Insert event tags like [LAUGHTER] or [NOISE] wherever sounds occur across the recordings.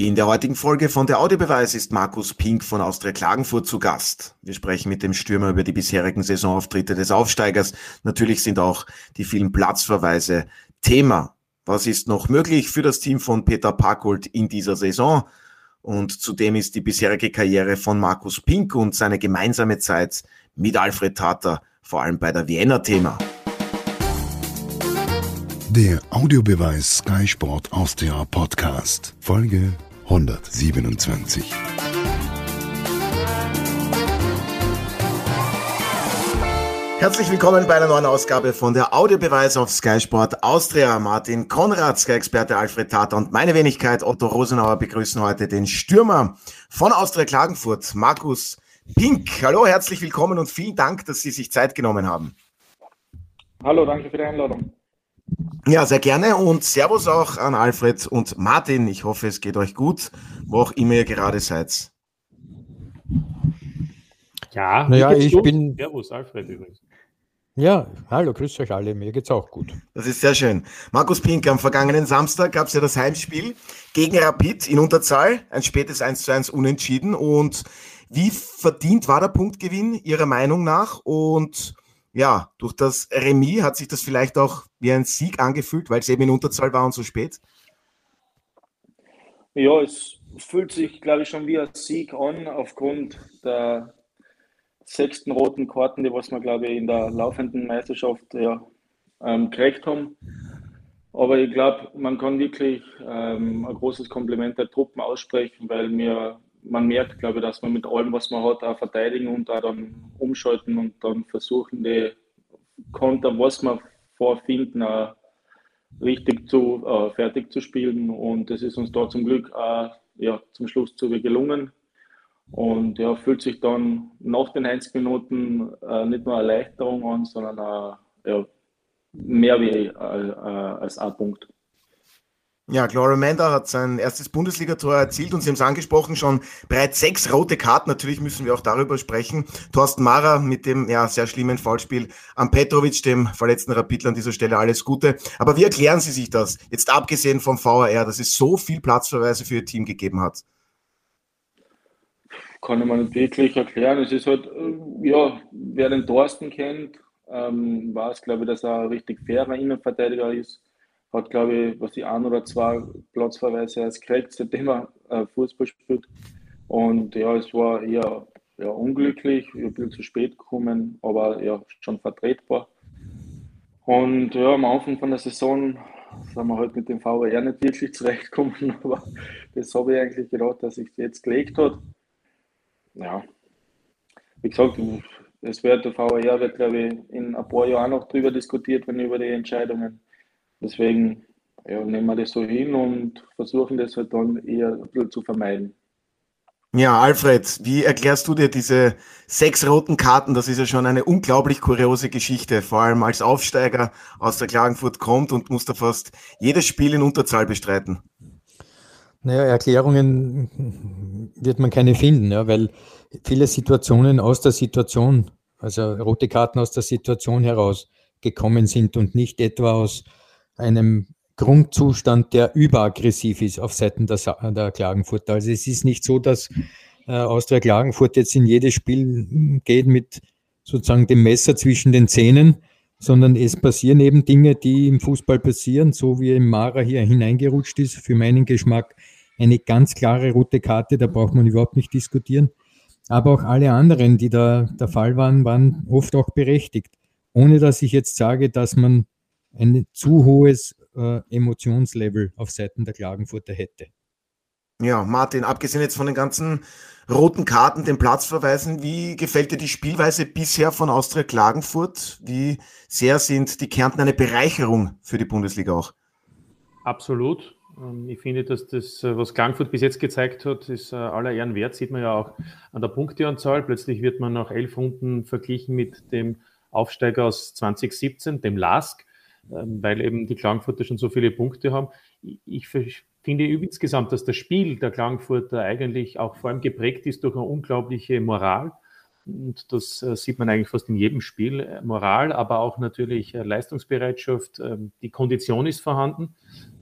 In der heutigen Folge von der Audiobeweis ist Markus Pink von Austria Klagenfurt zu Gast. Wir sprechen mit dem Stürmer über die bisherigen Saisonauftritte des Aufsteigers. Natürlich sind auch die vielen Platzverweise Thema. Was ist noch möglich für das Team von Peter Parkholt in dieser Saison? Und zudem ist die bisherige Karriere von Markus Pink und seine gemeinsame Zeit mit Alfred Tater vor allem bei der Vienna Thema. Der Audiobeweis Sky Sport Austria Podcast, Folge 127. Herzlich willkommen bei einer neuen Ausgabe von der Audiobeweis auf Sky Sport Austria. Martin Konrad, Sky-Experte Alfred Tata und meine Wenigkeit Otto Rosenauer begrüßen heute den Stürmer von Austria Klagenfurt, Markus Pink. Hallo, herzlich willkommen und vielen Dank, dass Sie sich Zeit genommen haben. Hallo, danke für die Einladung. Ja, sehr gerne und Servus auch an Alfred und Martin. Ich hoffe, es geht euch gut, wo auch immer ihr gerade seid. Ja, naja, ich gut. bin. Servus, Alfred übrigens. Ja, hallo, grüß euch alle, mir geht's auch gut. Das ist sehr schön. Markus Pink, am vergangenen Samstag gab es ja das Heimspiel gegen Rapid in Unterzahl, ein spätes 1 zu 1 unentschieden. Und wie verdient war der Punktgewinn Ihrer Meinung nach? Und ja, durch das Remis hat sich das vielleicht auch wie ein Sieg angefühlt, weil es eben in Unterzahl war und so spät? Ja, es fühlt sich, glaube ich, schon wie ein Sieg an, aufgrund der sechsten roten Karten, die was wir, glaube ich, in der laufenden Meisterschaft ja, ähm, gekriegt haben. Aber ich glaube, man kann wirklich ähm, ein großes Kompliment der Truppen aussprechen, weil wir man merkt, glaube ich, dass man mit allem, was man hat, auch verteidigen und auch dann umschalten und dann versuchen, die Konter, was man vorfinden, auch richtig zu äh, fertig zu spielen. Und das ist uns da zum Glück auch ja, zum Schluss zu gelungen. Und ja, fühlt sich dann nach den 90 Minuten äh, nicht nur Erleichterung an, sondern auch ja, mehr wie äh, äh als A-Punkt. Ja, Gloria Mender hat sein erstes Bundesligator erzielt und Sie haben es angesprochen, schon bereits sechs rote Karten. Natürlich müssen wir auch darüber sprechen. Thorsten Mara mit dem ja, sehr schlimmen Foulspiel am Petrovic, dem verletzten Rapidler an dieser Stelle alles Gute. Aber wie erklären Sie sich das? Jetzt abgesehen vom VAR, dass es so viel Platzverweise für Ihr Team gegeben hat. Kann mir nicht wirklich erklären. Es ist halt, äh, ja, wer den Thorsten kennt, ähm, weiß, glaube ich, dass er ein richtig fairer Innenverteidiger ist hat, glaube ich, was die ein oder zwei Platzverweise erst gekriegt, seitdem er äh, Fußball spielt. Und ja, es war eher ja, unglücklich, ein bisschen zu spät gekommen, aber ja, schon vertretbar. Und ja, am Anfang von der Saison sind wir halt mit dem VR nicht wirklich zurechtgekommen, [LAUGHS] aber das habe ich eigentlich gedacht, dass sich jetzt gelegt hat. Ja, wie gesagt, es wird der VR wird, glaube ich, in ein paar Jahren noch drüber diskutiert, wenn über die Entscheidungen Deswegen ja, nehmen wir das so hin und versuchen das halt dann eher ein bisschen zu vermeiden. Ja, Alfred, wie erklärst du dir diese sechs roten Karten? Das ist ja schon eine unglaublich kuriose Geschichte, vor allem als Aufsteiger aus der Klagenfurt kommt und muss da fast jedes Spiel in Unterzahl bestreiten. Naja, Erklärungen wird man keine finden, ja, weil viele Situationen aus der Situation, also rote Karten aus der Situation heraus gekommen sind und nicht etwa aus einem Grundzustand, der überaggressiv ist auf Seiten der, der Klagenfurter. Also es ist nicht so, dass äh, Austria Klagenfurt jetzt in jedes Spiel geht mit sozusagen dem Messer zwischen den Zähnen, sondern es passieren eben Dinge, die im Fußball passieren, so wie im Mara hier hineingerutscht ist. Für meinen Geschmack eine ganz klare rote Karte, da braucht man überhaupt nicht diskutieren. Aber auch alle anderen, die da der Fall waren, waren oft auch berechtigt. Ohne dass ich jetzt sage, dass man ein zu hohes äh, Emotionslevel auf Seiten der Klagenfurter hätte. Ja, Martin, abgesehen jetzt von den ganzen roten Karten, den Platzverweisen, wie gefällt dir die Spielweise bisher von Austria Klagenfurt? Wie sehr sind die Kärnten eine Bereicherung für die Bundesliga auch? Absolut. Ähm, ich finde, dass das, äh, was Klagenfurt bis jetzt gezeigt hat, ist äh, aller Ehren wert. Sieht man ja auch an der Punkteanzahl. Plötzlich wird man nach elf Runden verglichen mit dem Aufsteiger aus 2017, dem LASK. Ähm, weil eben die Klagenfurter schon so viele Punkte haben. Ich finde insgesamt, dass das Spiel der Klagenfurter eigentlich auch vor allem geprägt ist durch eine unglaubliche Moral. Und das äh, sieht man eigentlich fast in jedem Spiel. Äh, Moral, aber auch natürlich äh, Leistungsbereitschaft. Ähm, die Kondition ist vorhanden.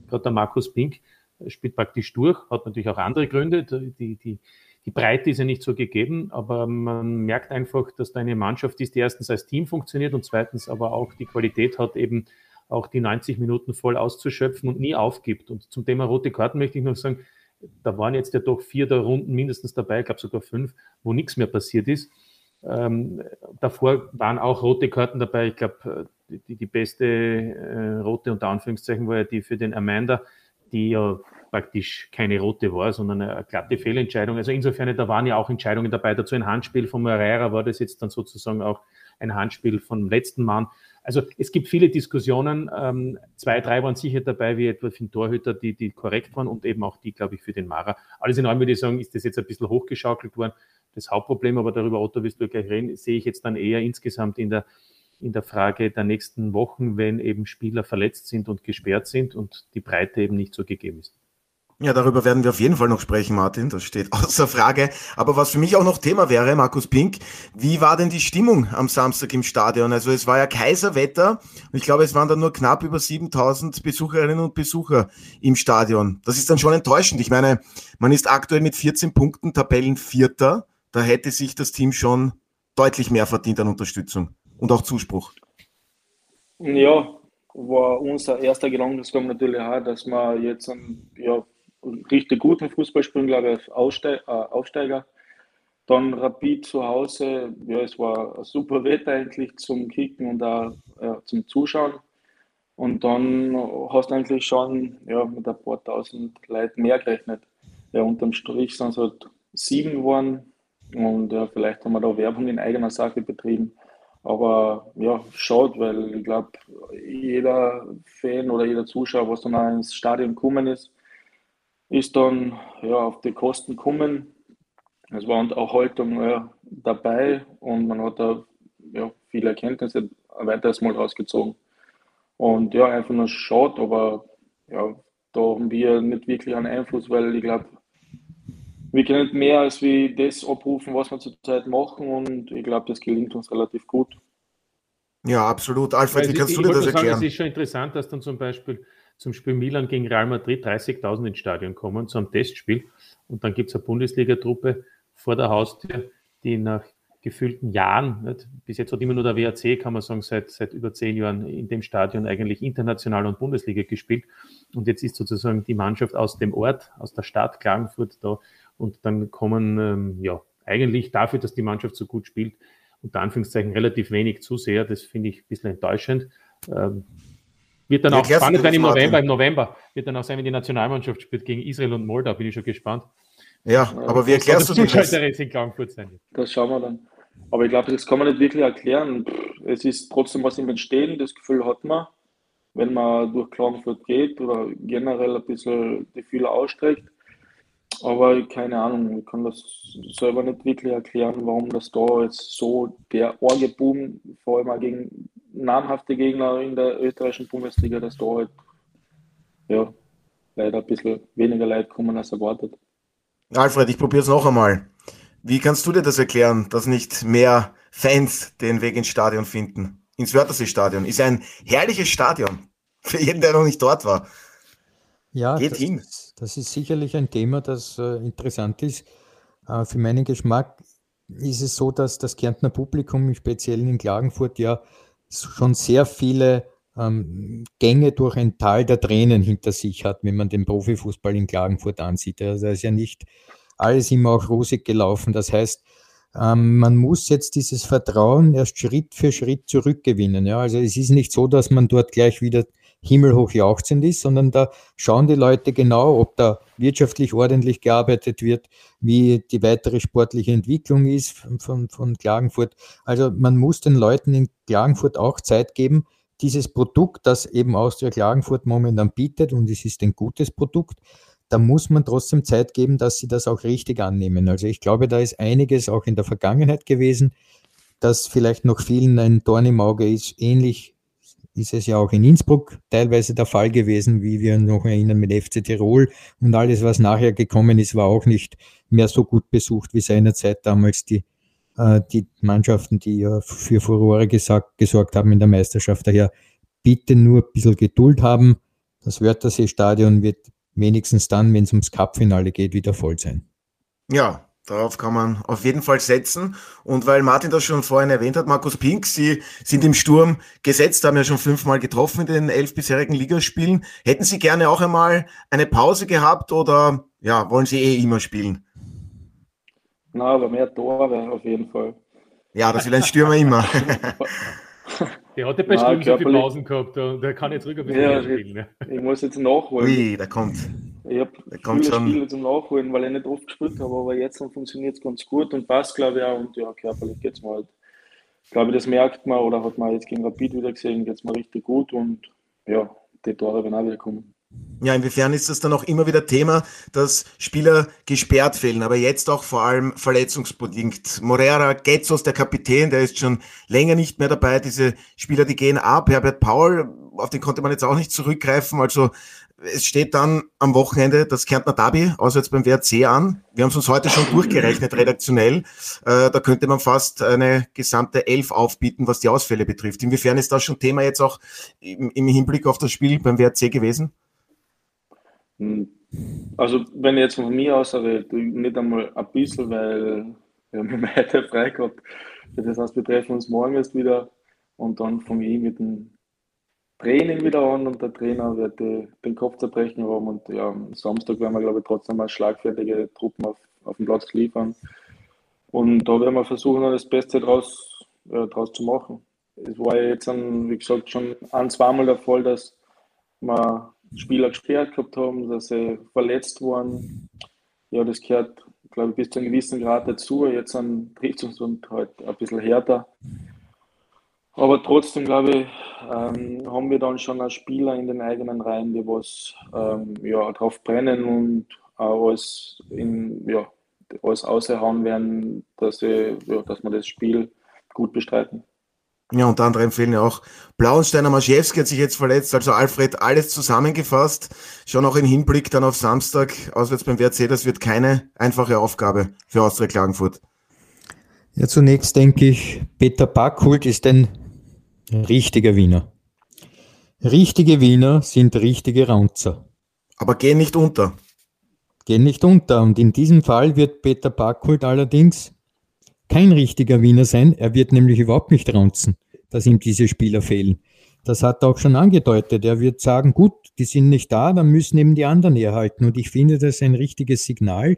Gerade der Markus Pink spielt praktisch durch, hat natürlich auch andere Gründe. Die, die, die Breite ist ja nicht so gegeben, aber man merkt einfach, dass da eine Mannschaft ist, die erstens als Team funktioniert und zweitens aber auch die Qualität hat, eben auch die 90 Minuten voll auszuschöpfen und nie aufgibt. Und zum Thema rote Karten möchte ich noch sagen, da waren jetzt ja doch vier der Runden mindestens dabei, ich glaube sogar fünf, wo nichts mehr passiert ist. Ähm, davor waren auch rote Karten dabei. Ich glaube, die, die, beste äh, rote unter Anführungszeichen war ja die für den Amanda, die ja praktisch keine rote war, sondern eine, eine glatte Fehlentscheidung. Also insofern, da waren ja auch Entscheidungen dabei. Dazu ein Handspiel von Moreira war das jetzt dann sozusagen auch ein Handspiel vom letzten Mann. Also es gibt viele Diskussionen. Ähm, zwei, drei waren sicher dabei, wie etwa für den Torhüter, die, die korrekt waren und eben auch die, glaube ich, für den Mara. Alles in allem würde ich sagen, ist das jetzt ein bisschen hochgeschaukelt worden. Das Hauptproblem, aber darüber, Otto, wirst du gleich reden, sehe ich jetzt dann eher insgesamt in der, in der Frage der nächsten Wochen, wenn eben Spieler verletzt sind und gesperrt sind und die Breite eben nicht so gegeben ist. Ja, darüber werden wir auf jeden Fall noch sprechen, Martin. Das steht [LAUGHS] außer Frage. Aber was für mich auch noch Thema wäre, Markus Pink, wie war denn die Stimmung am Samstag im Stadion? Also es war ja Kaiserwetter und ich glaube, es waren dann nur knapp über 7000 Besucherinnen und Besucher im Stadion. Das ist dann schon enttäuschend. Ich meine, man ist aktuell mit 14 Punkten Tabellenvierter. Da hätte sich das Team schon deutlich mehr verdient an Unterstützung und auch Zuspruch. Ja, war unser erster Gedankengang natürlich auch, dass wir jetzt ja, richtig guten Fußball spielen, glaube ich, Aussteig, äh, Aufsteiger. Dann Rapid zu Hause, ja, es war ein super Wetter eigentlich zum Kicken und auch äh, zum Zuschauen. Und dann hast du eigentlich schon ja, mit ein paar tausend Leuten mehr gerechnet. Ja, unterm Strich sind es halt sieben geworden und ja, vielleicht haben wir da Werbung in eigener Sache betrieben. Aber ja, schaut, weil ich glaube, jeder Fan oder jeder Zuschauer, was dann auch ins Stadion gekommen ist, ist dann ja, auf die Kosten gekommen. Es war auch Haltung ja, dabei und man hat da ja, viele Erkenntnisse ein weiteres Mal rausgezogen. Und ja, einfach nur schade, aber ja, da haben wir nicht wirklich einen Einfluss, weil ich glaube, wir können nicht mehr als wie das abrufen, was wir zurzeit machen und ich glaube, das gelingt uns relativ gut. Ja, absolut. Alfred, wie kannst du dir das erklären? Sagen, es ist schon interessant, dass dann zum Beispiel zum Spiel Milan gegen Real Madrid 30.000 ins Stadion kommen, zu einem Testspiel. Und dann gibt es eine Bundesliga-Truppe vor der Haustür, die nach gefühlten Jahren, nicht? bis jetzt hat immer nur der WAC, kann man sagen, seit, seit über zehn Jahren in dem Stadion eigentlich international und Bundesliga gespielt. Und jetzt ist sozusagen die Mannschaft aus dem Ort, aus der Stadt Klagenfurt da. Und dann kommen, ähm, ja, eigentlich dafür, dass die Mannschaft so gut spielt, unter Anführungszeichen relativ wenig Zuseher. Das finde ich ein bisschen enttäuschend. Ähm, wird dann auch spannend sein im November. Im November wird dann auch sein, wenn die Nationalmannschaft spielt gegen Israel und Moldau. Bin ich schon gespannt. Ja, aber wie erklärst du das? Das schauen wir dann. Aber ich glaube, das kann man nicht wirklich erklären. Es ist trotzdem was im Entstehen. Das Gefühl hat man, wenn man durch Klagenfurt geht oder generell ein bisschen die Fühler ausstreckt. Aber keine Ahnung, ich kann das selber nicht wirklich erklären, warum das da jetzt so der Orgeboom, vor allem auch gegen namhafte Gegner in der österreichischen Bundesliga, dass da halt ja, leider ein bisschen weniger Leute kommen als erwartet. Alfred, ich probiere es noch einmal. Wie kannst du dir das erklären, dass nicht mehr Fans den Weg ins Stadion finden? Ins Wörthersee-Stadion. Ist ein herrliches Stadion. Für jeden, der noch nicht dort war. Ja, Geht das, hin. das ist sicherlich ein Thema, das äh, interessant ist. Äh, für meinen Geschmack ist es so, dass das Kärntner Publikum, speziell in Klagenfurt, ja schon sehr viele ähm, Gänge durch ein Tal der Tränen hinter sich hat, wenn man den Profifußball in Klagenfurt ansieht. Also da ist ja nicht alles immer auch rosig gelaufen. Das heißt, ähm, man muss jetzt dieses Vertrauen erst Schritt für Schritt zurückgewinnen. Ja? Also es ist nicht so, dass man dort gleich wieder himmelhoch jauchzend ist, sondern da schauen die Leute genau, ob da wirtschaftlich ordentlich gearbeitet wird, wie die weitere sportliche Entwicklung ist von, von, von Klagenfurt. Also man muss den Leuten in Klagenfurt auch Zeit geben, dieses Produkt, das eben Austria Klagenfurt momentan bietet, und es ist ein gutes Produkt, da muss man trotzdem Zeit geben, dass sie das auch richtig annehmen. Also ich glaube, da ist einiges auch in der Vergangenheit gewesen, dass vielleicht noch vielen ein Dorn im Auge ist, ähnlich ist es ja auch in Innsbruck teilweise der Fall gewesen, wie wir noch erinnern mit FC Tirol. Und alles, was nachher gekommen ist, war auch nicht mehr so gut besucht wie seinerzeit damals die, äh, die Mannschaften, die ja für Furore gesagt, gesorgt haben in der Meisterschaft. Daher bitte nur ein bisschen Geduld haben. Das Wörthersee-Stadion wird wenigstens dann, wenn es ums Cup-Finale geht, wieder voll sein. Ja, Darauf kann man auf jeden Fall setzen. Und weil Martin das schon vorhin erwähnt hat, Markus Pink, Sie sind im Sturm gesetzt, haben ja schon fünfmal getroffen in den elf bisherigen Ligaspielen. Hätten Sie gerne auch einmal eine Pause gehabt oder ja, wollen Sie eh immer spielen? Na, aber mehr Tore auf jeden Fall. Ja, das will ein Stürmer immer. [LAUGHS] Der hat ja bei Sturm so viele Pausen gehabt, der kann jetzt rüber ja, spielen. Ne? Ich muss jetzt nachholen. Ui, der kommt. Ich habe viele schon. Spiele zum Nachholen, weil ich nicht oft gespielt habe, aber jetzt funktioniert es ganz gut und passt, glaube ich, auch. Und ja, körperlich geht es mir halt. Ich glaube, das merkt man oder hat man jetzt gegen Rapid wieder gesehen, geht es mir richtig gut und ja, die Tore werden auch wieder kommen. Ja, inwiefern ist das dann auch immer wieder Thema, dass Spieler gesperrt fehlen, aber jetzt auch vor allem verletzungsbedingt. Morera, Getzos, der Kapitän, der ist schon länger nicht mehr dabei. Diese Spieler, die gehen ab. Herbert Paul, auf den konnte man jetzt auch nicht zurückgreifen. Also es steht dann am Wochenende das Kärntner Derby, auswärts beim WRC an. Wir haben es uns heute schon durchgerechnet, redaktionell. Äh, da könnte man fast eine gesamte Elf aufbieten, was die Ausfälle betrifft. Inwiefern ist das schon Thema jetzt auch im, im Hinblick auf das Spiel beim WRC gewesen? Also, wenn ich jetzt von mir aus rede, nicht einmal ein bisschen, weil wir haben heute frei gehabt. Das heißt, wir treffen uns morgen erst wieder und dann fange ich mit dem Training wieder an und der Trainer wird die, den Kopf zerbrechen haben. Und ja, am Samstag werden wir, glaube ich, trotzdem mal schlagfertige Truppen auf, auf den Platz liefern. Und da werden wir versuchen, das Beste draus, äh, draus zu machen. Es war ja jetzt, ein, wie gesagt, schon ein, zweimal der Fall, dass wir Spieler gesperrt gehabt haben, dass sie verletzt waren. Ja, das gehört, glaube ich, bis zu einem gewissen Grad dazu. Jetzt trifft es uns halt ein bisschen härter. Aber trotzdem, glaube ich, ähm, haben wir dann schon als Spieler in den eigenen Reihen, die was ähm, ja, drauf brennen und auch alles, in, ja, alles aushauen werden, dass, sie, ja, dass wir das Spiel gut bestreiten. Ja, unter anderem fehlen ja auch Blauensteiner Maschewski hat sich jetzt verletzt, also Alfred, alles zusammengefasst. Schon auch im Hinblick dann auf Samstag, auswärts beim WRC, das wird keine einfache Aufgabe für Austria Klagenfurt. Ja, zunächst denke ich, Peter Backhult ist ein Richtiger Wiener. Richtige Wiener sind richtige Raunzer. Aber gehen nicht unter. Gehen nicht unter. Und in diesem Fall wird Peter Backholt allerdings kein richtiger Wiener sein. Er wird nämlich überhaupt nicht raunzen, dass ihm diese Spieler fehlen. Das hat er auch schon angedeutet. Er wird sagen, gut, die sind nicht da, dann müssen eben die anderen erhalten. Und ich finde das ein richtiges Signal,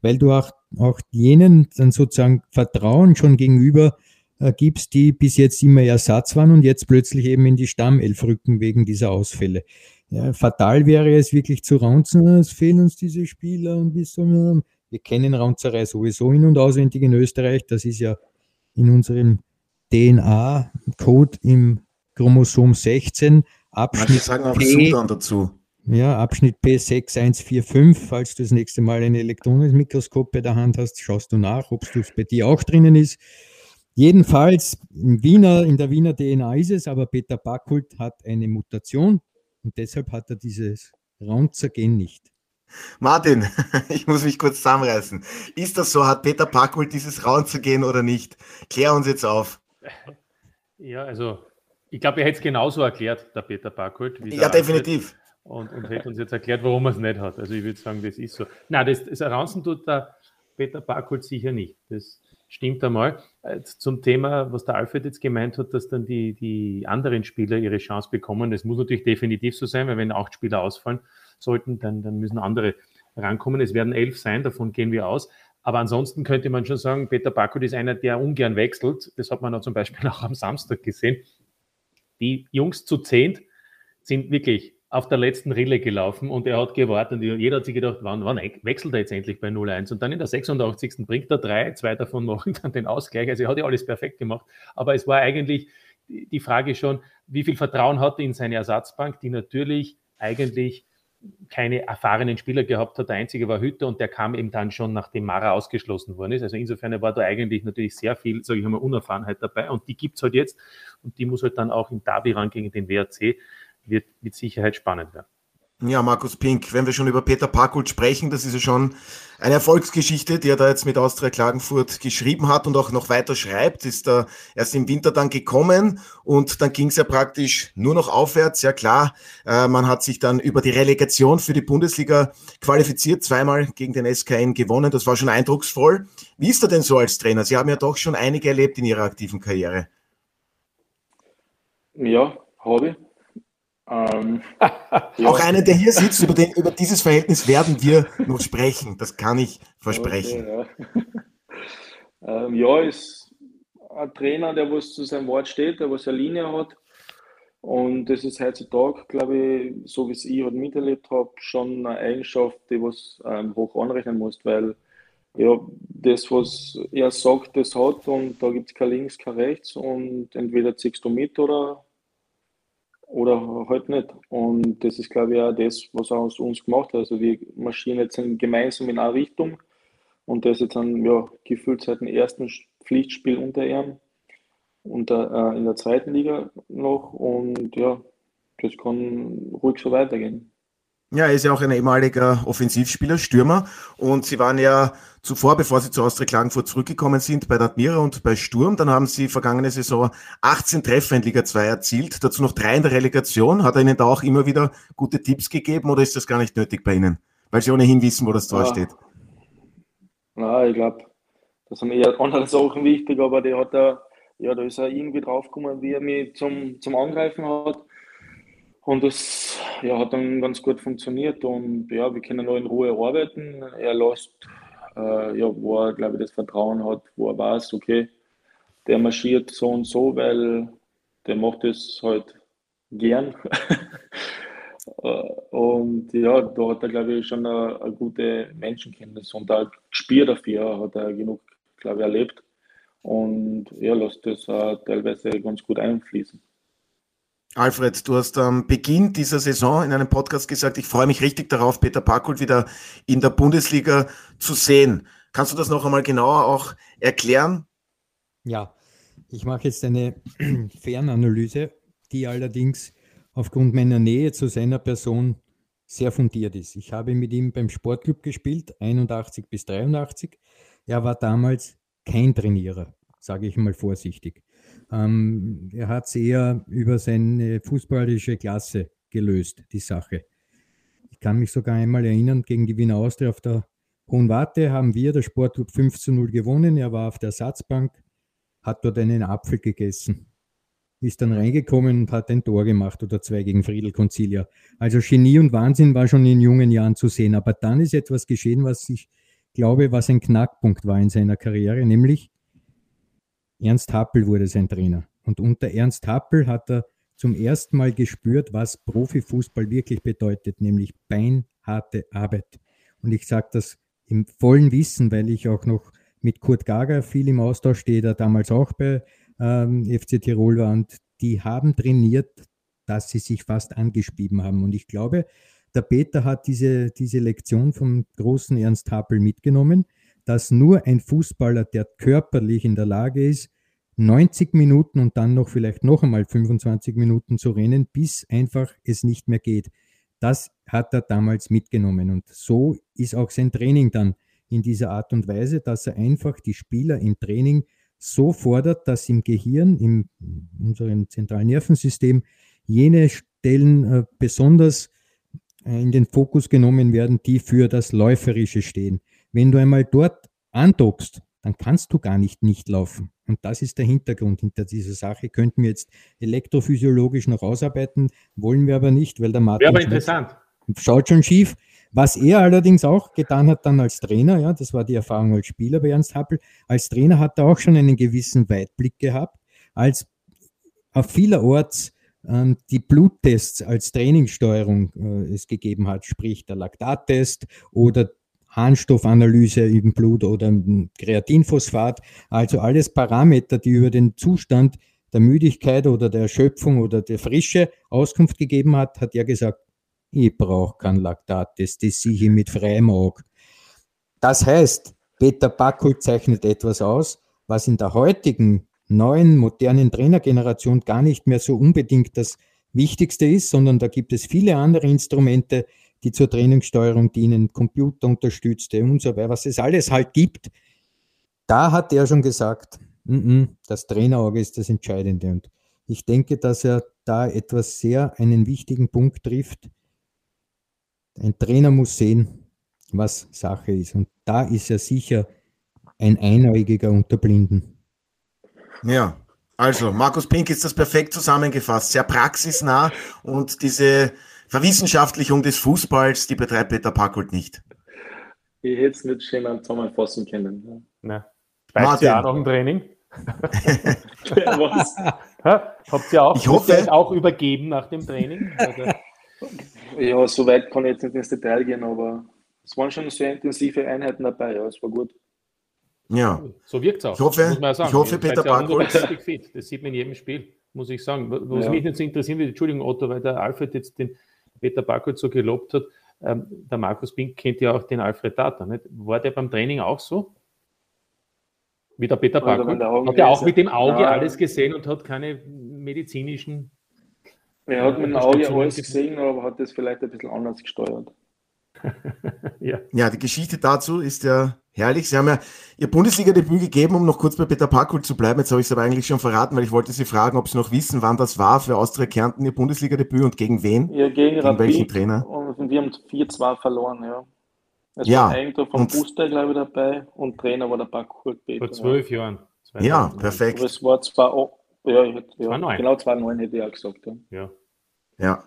weil du auch, auch jenen dann sozusagen Vertrauen schon gegenüber äh, gibst, die bis jetzt immer Ersatz waren und jetzt plötzlich eben in die Stammelf rücken wegen dieser Ausfälle. Ja, fatal wäre es wirklich zu raunzen, es fehlen uns diese Spieler und bis so, wir kennen Raunzerei sowieso in- und auswendig in Österreich, das ist ja in unserem DNA-Code im Chromosom 16, Abschnitt Manche sagen auch P, dazu. Ja, Abschnitt P6145, falls du das nächste Mal ein elektronisches Mikroskop bei der Hand hast, schaust du nach, ob es bei dir auch drinnen ist. Jedenfalls in, Wiener, in der Wiener DNA ist es, aber Peter Backhult hat eine Mutation und deshalb hat er dieses Raunzergen nicht. Martin, [LAUGHS] ich muss mich kurz zusammenreißen. Ist das so? Hat Peter Backhult dieses Raunzergen oder nicht? Klär uns jetzt auf. Ja, also ich glaube, er hätte es genauso erklärt, der Peter Backhult. ja, definitiv. Und, und hätte uns jetzt erklärt, warum er es nicht hat. Also ich würde sagen, das ist so. Nein, das, das Raunzen tut der Peter Backhult sicher nicht. Das, Stimmt einmal. Äh, zum Thema, was der Alfred jetzt gemeint hat, dass dann die, die anderen Spieler ihre Chance bekommen. Das muss natürlich definitiv so sein, weil wenn acht Spieler ausfallen sollten, dann, dann müssen andere rankommen. Es werden elf sein, davon gehen wir aus. Aber ansonsten könnte man schon sagen, Peter Bakut ist einer, der ungern wechselt. Das hat man auch zum Beispiel [LAUGHS] auch am Samstag gesehen. Die Jungs zu zehnt sind wirklich auf der letzten Rille gelaufen und er hat gewartet und jeder hat sich gedacht, wann, wann wechselt er jetzt endlich bei 0-1? Und dann in der 86. bringt er drei, zwei davon machen dann den Ausgleich. Also er hat ja alles perfekt gemacht. Aber es war eigentlich die Frage schon, wie viel Vertrauen hat er in seine Ersatzbank, die natürlich eigentlich keine erfahrenen Spieler gehabt hat. Der einzige war Hütter und der kam eben dann schon, nachdem Mara ausgeschlossen worden ist. Also insofern war da eigentlich natürlich sehr viel, sage ich mal, Unerfahrenheit dabei und die gibt es halt jetzt und die muss halt dann auch im Derby ran gegen den WRC wird mit Sicherheit spannend werden. Ja, Markus Pink, wenn wir schon über Peter Parkult sprechen, das ist ja schon eine Erfolgsgeschichte, die er da jetzt mit Austria Klagenfurt geschrieben hat und auch noch weiter schreibt. Ist da erst im Winter dann gekommen und dann ging es ja praktisch nur noch aufwärts. Ja klar, äh, man hat sich dann über die Relegation für die Bundesliga qualifiziert, zweimal gegen den SKN gewonnen. Das war schon eindrucksvoll. Wie ist er denn so als Trainer? Sie haben ja doch schon einige erlebt in Ihrer aktiven Karriere. Ja, habe ich. Ähm, ja. [LAUGHS] Auch einer, der hier sitzt, über, den, über, dieses Verhältnis werden wir noch sprechen. Das kann ich versprechen. Okay, ja. [LAUGHS] ähm, ja, ist ein Trainer, der was zu seinem Wort steht, der was eine Linie hat. Und das ist heutzutage, glaube ich, so wie es ich halt miterlebt habe, schon eine Eigenschaft, die was ähm, hoch anrechnen muss, weil ja, das, was er sagt, das hat und da gibt es kein Links, kein Rechts und entweder ziehst du mit oder oder halt nicht. Und das ist, glaube ich, auch das, was er aus uns gemacht hat. Also wir marschieren jetzt gemeinsam in eine Richtung und das jetzt dann ja, gefühlt seit dem ersten Pflichtspiel unter ihm und äh, in der zweiten Liga noch und ja, das kann ruhig so weitergehen. Ja, er ist ja auch ein ehemaliger Offensivspieler, Stürmer. Und Sie waren ja zuvor, bevor Sie zu Austria Klagenfurt zurückgekommen sind, bei der Admira und bei Sturm. Dann haben Sie vergangene Saison 18 Treffer in Liga 2 erzielt, dazu noch drei in der Relegation. Hat er Ihnen da auch immer wieder gute Tipps gegeben oder ist das gar nicht nötig bei Ihnen? Weil Sie ohnehin wissen, wo das Tor ja. steht. Na, ich glaube, das sind eher andere Sachen wichtig, aber der hat da, ja, da ist er irgendwie draufgekommen, wie er mich zum, zum Angreifen hat. Und das ja, hat dann ganz gut funktioniert und ja, wir können noch in Ruhe arbeiten. Er lässt, äh, ja, wo er, glaube ich, das Vertrauen hat, wo er weiß, okay, der marschiert so und so, weil der macht es halt gern. [LAUGHS] und ja, da hat er, glaube ich, schon eine, eine gute Menschenkenntnis und ein Gespür dafür hat er genug, glaube ich, erlebt. Und ja, lässt das uh, teilweise ganz gut einfließen. Alfred, du hast am Beginn dieser Saison in einem Podcast gesagt, ich freue mich richtig darauf, Peter Parkholt wieder in der Bundesliga zu sehen. Kannst du das noch einmal genauer auch erklären? Ja, ich mache jetzt eine [CLEARS THROAT] Fernanalyse, die allerdings aufgrund meiner Nähe zu seiner Person sehr fundiert ist. Ich habe mit ihm beim Sportclub gespielt, 81 bis 83. Er war damals kein Trainierer, sage ich mal vorsichtig. Ähm, er hat es eher über seine fußballische Klasse gelöst, die Sache. Ich kann mich sogar einmal erinnern, gegen die Wiener Austria auf der Hohen Warte haben wir, der Sportclub, 5 zu 0 gewonnen. Er war auf der Ersatzbank, hat dort einen Apfel gegessen, ist dann reingekommen und hat ein Tor gemacht oder zwei gegen Friedel Concilia. Also Genie und Wahnsinn war schon in jungen Jahren zu sehen. Aber dann ist etwas geschehen, was ich glaube, was ein Knackpunkt war in seiner Karriere, nämlich Ernst Happel wurde sein Trainer. Und unter Ernst Happel hat er zum ersten Mal gespürt, was Profifußball wirklich bedeutet, nämlich beinharte Arbeit. Und ich sage das im vollen Wissen, weil ich auch noch mit Kurt Gager viel im Austausch stehe, der damals auch bei ähm, FC Tirol war. Und die haben trainiert, dass sie sich fast angespieben haben. Und ich glaube, der Peter hat diese, diese Lektion vom großen Ernst Happel mitgenommen dass nur ein Fußballer, der körperlich in der Lage ist, 90 Minuten und dann noch vielleicht noch einmal 25 Minuten zu rennen, bis einfach es nicht mehr geht. Das hat er damals mitgenommen. Und so ist auch sein Training dann in dieser Art und Weise, dass er einfach die Spieler im Training so fordert, dass im Gehirn, in unserem zentralen Nervensystem, jene Stellen äh, besonders äh, in den Fokus genommen werden, die für das Läuferische stehen. Wenn du einmal dort andockst, dann kannst du gar nicht nicht laufen. Und das ist der Hintergrund hinter dieser Sache. Könnten wir jetzt elektrophysiologisch noch ausarbeiten, wollen wir aber nicht, weil der Martin Wäre aber interessant. schaut schon schief. Was er allerdings auch getan hat dann als Trainer, ja, das war die Erfahrung als Spieler bei Ernst Happel, als Trainer hat er auch schon einen gewissen Weitblick gehabt, als auf vielerorts ähm, die Bluttests als Trainingssteuerung äh, es gegeben hat, sprich der Laktattest oder Harnstoffanalyse im Blut oder Kreatinphosphat, also alles Parameter, die über den Zustand der Müdigkeit oder der Erschöpfung oder der Frische Auskunft gegeben hat, hat er gesagt, ich brauche kein Laktat, das, sehe ich mit freiem Auge. Das heißt, Peter Backel zeichnet etwas aus, was in der heutigen neuen, modernen Trainergeneration gar nicht mehr so unbedingt das Wichtigste ist, sondern da gibt es viele andere Instrumente, die zur Trainingssteuerung dienen, Computerunterstützte und so weiter, was es alles halt gibt. Da hat er schon gesagt, mm -mm, das Trainerauge ist das Entscheidende. Und ich denke, dass er da etwas sehr, einen wichtigen Punkt trifft. Ein Trainer muss sehen, was Sache ist. Und da ist er sicher ein Einäugiger unter Blinden. Ja, also Markus Pink ist das perfekt zusammengefasst, sehr praxisnah und diese Verwissenschaftlichung des Fußballs, die betreibt Peter Packold nicht. Ich hätte es nicht schön zusammenfassen können. Ja. Weißt du auch noch im Training? Was? [LAUGHS] Habt ihr auch, ich hoffe, auch übergeben nach dem Training? ja, so weit kann ich jetzt nicht ins Detail gehen, aber es waren schon sehr intensive Einheiten dabei, ja, es war gut. Ja. So wirkt es auch. Ich hoffe, ich hoffe Peter Barkholz. Das sieht man in jedem Spiel, muss ich sagen. Was ja. mich jetzt interessieren würde, Entschuldigung, Otto, weil der Alfred jetzt den Peter Barkholz so gelobt hat. Ähm, der Markus Pink kennt ja auch den Alfred Tata. Nicht? War der beim Training auch so? Wie der Peter Barkholz? Hat er auch mit dem Auge ja. alles gesehen und hat keine medizinischen. Er hat mit dem Auge alles gesehen, aber hat das vielleicht ein bisschen anders gesteuert. [LAUGHS] ja. ja, die Geschichte dazu ist ja herrlich. Sie haben ja Ihr Bundesliga-Debüt gegeben, um noch kurz bei Peter Parkul zu bleiben. Jetzt habe ich es aber eigentlich schon verraten, weil ich wollte Sie fragen, ob Sie noch wissen, wann das war für Austria Kärnten, Ihr Bundesliga-Debüt und gegen wen? Ja, gegen, gegen welchen Trainer? Und wir haben 4-2 verloren, ja. Es ja, war Eigentor vom Booster, glaube ich, dabei und Trainer war der Parkul Peter. Vor zwölf ja. Jahren. Ja, perfekt. Aber es war zwar, oh, ja, ja, genau 2-9 hätte ich auch gesagt. Ja. ja.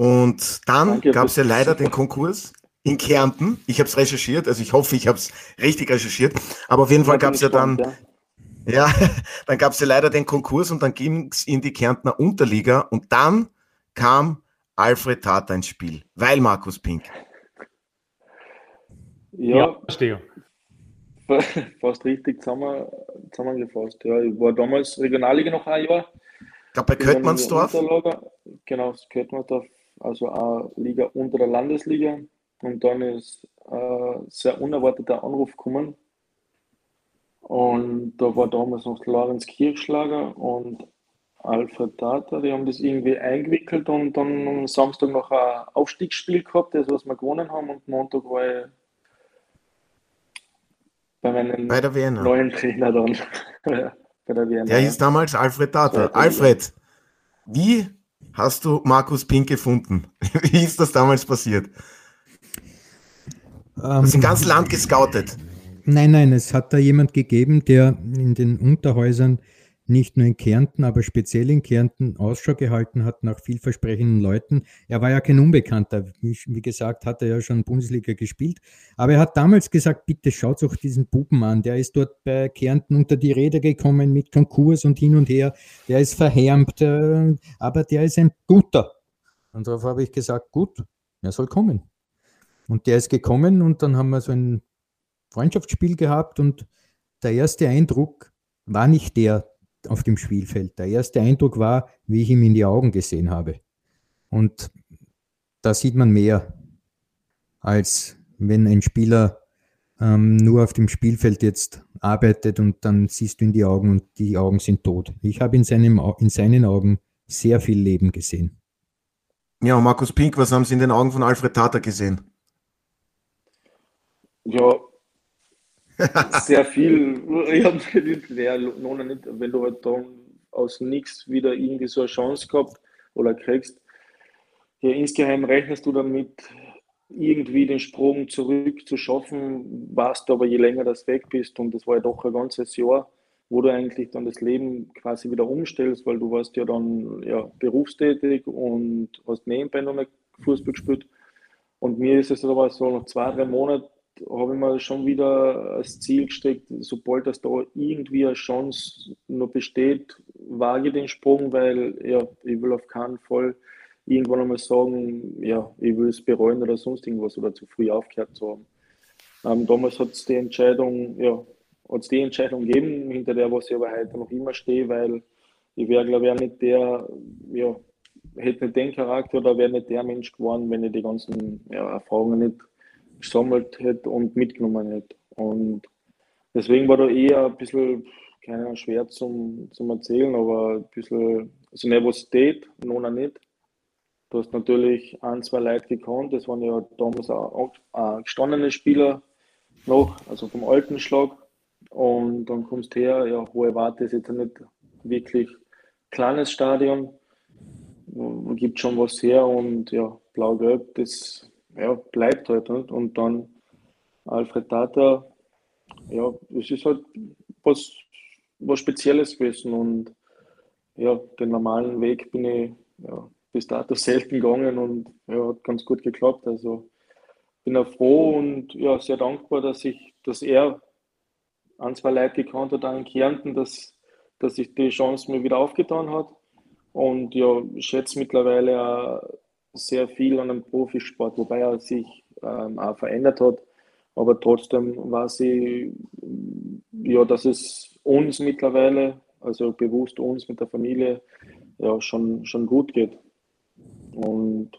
Und dann gab es ja leider den Konkurs in Kärnten. Ich habe es recherchiert, also ich hoffe, ich habe es richtig recherchiert. Aber auf jeden Fall gab es ja dann, ja, ja [LAUGHS] dann gab es ja leider den Konkurs und dann ging es in die Kärntner Unterliga und dann kam Alfred Tata ins Spiel, weil Markus Pink. Ja, ja verstehe. [LAUGHS] Fast richtig zusammen, zusammengefasst. Ja, ich war damals Regionalliga noch ein Jahr. Ich glaube bei Köttmannsdorf. Genau, Köttmannsdorf also auch Liga unter der Landesliga. Und dann ist äh, sehr unerwarteter Anruf gekommen. Und da war damals noch Lorenz Kirchschlager und Alfred Tata, die haben das irgendwie eingewickelt und dann am Samstag noch ein Aufstiegsspiel gehabt, das was wir gewonnen haben und Montag war ich bei meinem bei neuen Trainer dann. [LAUGHS] bei der Wiener. Der hieß damals Alfred Tata. Alfred, wie hast du Markus Pink gefunden? [LAUGHS] Wie ist das damals passiert? Ähm, das ist ganz Land gescoutet. Nein, nein, es hat da jemand gegeben, der in den Unterhäusern nicht nur in Kärnten, aber speziell in Kärnten Ausschau gehalten hat nach vielversprechenden Leuten. Er war ja kein Unbekannter. Wie gesagt, hat er ja schon Bundesliga gespielt. Aber er hat damals gesagt, bitte schaut euch diesen Buben an. Der ist dort bei Kärnten unter die Räder gekommen mit Konkurs und hin und her. Der ist verhärmt, äh, aber der ist ein guter. Und darauf habe ich gesagt, gut, er soll kommen. Und der ist gekommen und dann haben wir so ein Freundschaftsspiel gehabt und der erste Eindruck war nicht der, auf dem Spielfeld. Der erste Eindruck war, wie ich ihm in die Augen gesehen habe. Und da sieht man mehr, als wenn ein Spieler ähm, nur auf dem Spielfeld jetzt arbeitet und dann siehst du in die Augen und die Augen sind tot. Ich habe in, seinem, in seinen Augen sehr viel Leben gesehen. Ja, Markus Pink, was haben Sie in den Augen von Alfred Tata gesehen? Ja, sehr [LAUGHS] viel. Ich habe nicht, noch nicht, wenn du halt dann aus nichts wieder irgendwie so eine Chance gehabt oder kriegst, ja, insgeheim rechnest du damit, irgendwie den Sprung zurück zu schaffen, warst du aber je länger das weg bist und das war ja doch ein ganzes Jahr, wo du eigentlich dann das Leben quasi wieder umstellst, weil du warst ja dann ja, berufstätig und hast nebenbei noch nicht Fußball gespielt. Und mir ist es aber so nach zwei, drei Monaten habe ich mir schon wieder als Ziel gesteckt, sobald das da irgendwie eine Chance noch besteht, wage ich den Sprung, weil ja, ich will auf keinen Fall irgendwann einmal sagen, ja, ich will es bereuen oder sonst irgendwas oder zu früh aufgehört zu haben. Ähm, damals hat es die Entscheidung, ja, hat die Entscheidung gegeben, hinter der was ich aber heute noch immer stehe, weil ich wäre, glaube ich, auch nicht der, ja, hätte nicht den Charakter oder wäre nicht der Mensch geworden, wenn ich die ganzen ja, Erfahrungen nicht gesammelt hätte und mitgenommen hätte. Und deswegen war da eher ein bisschen keine Ahnung, schwer zum, zum Erzählen, aber ein bisschen, also Nervosität, Nona nicht. Du hast natürlich ein, zwei Leute gekannt, das waren ja damals auch, auch gestandene Spieler noch, also vom alten Schlag. Und dann kommst du her, ja, Hohe Warte ist jetzt nicht wirklich kleines Stadion, gibt schon was her und ja, Blau-Gelb, das ja, bleibt halt. Nicht? Und dann Alfred Tata, ja, es ist halt was, was Spezielles gewesen und ja, den normalen Weg bin ich ja, bis dato selten gegangen und ja, hat ganz gut geklappt. Also bin auch froh und ja, sehr dankbar, dass ich, dass er ein, zwei Leute gekannt hat in Kärnten, dass, dass sich die Chance mir wieder aufgetan hat. Und ja, ich schätze mittlerweile auch sehr viel an dem Profisport, wobei er sich ähm, auch verändert hat. Aber trotzdem weiß ich, ja, dass es uns mittlerweile, also bewusst uns mit der Familie, ja, schon, schon gut geht. Und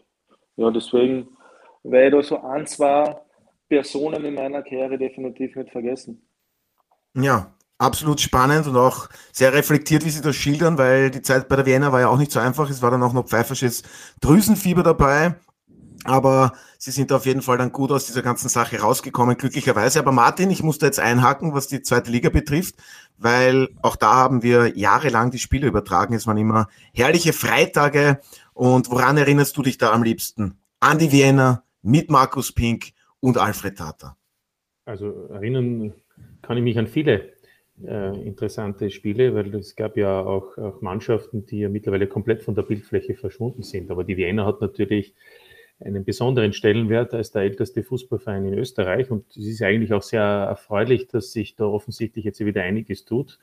ja, deswegen werde ich da so ein, zwei Personen in meiner Karriere definitiv nicht vergessen. Ja, absolut spannend und auch sehr reflektiert, wie Sie das schildern, weil die Zeit bei der Vienna war ja auch nicht so einfach. Es war dann auch noch pfeifersches Drüsenfieber dabei. Aber Sie sind auf jeden Fall dann gut aus dieser ganzen Sache rausgekommen, glücklicherweise. Aber Martin, ich muss da jetzt einhaken, was die zweite Liga betrifft, weil auch da haben wir jahrelang die Spiele übertragen. Es waren immer herrliche Freitage. Und woran erinnerst du dich da am liebsten? An die Vienna mit Markus Pink und Alfred Tata. Also erinnern kann ich mich an viele äh, interessante Spiele, weil es gab ja auch, auch, Mannschaften, die ja mittlerweile komplett von der Bildfläche verschwunden sind. Aber die Vienna hat natürlich einen besonderen Stellenwert als der älteste Fußballverein in Österreich. Und es ist eigentlich auch sehr erfreulich, dass sich da offensichtlich jetzt wieder einiges tut.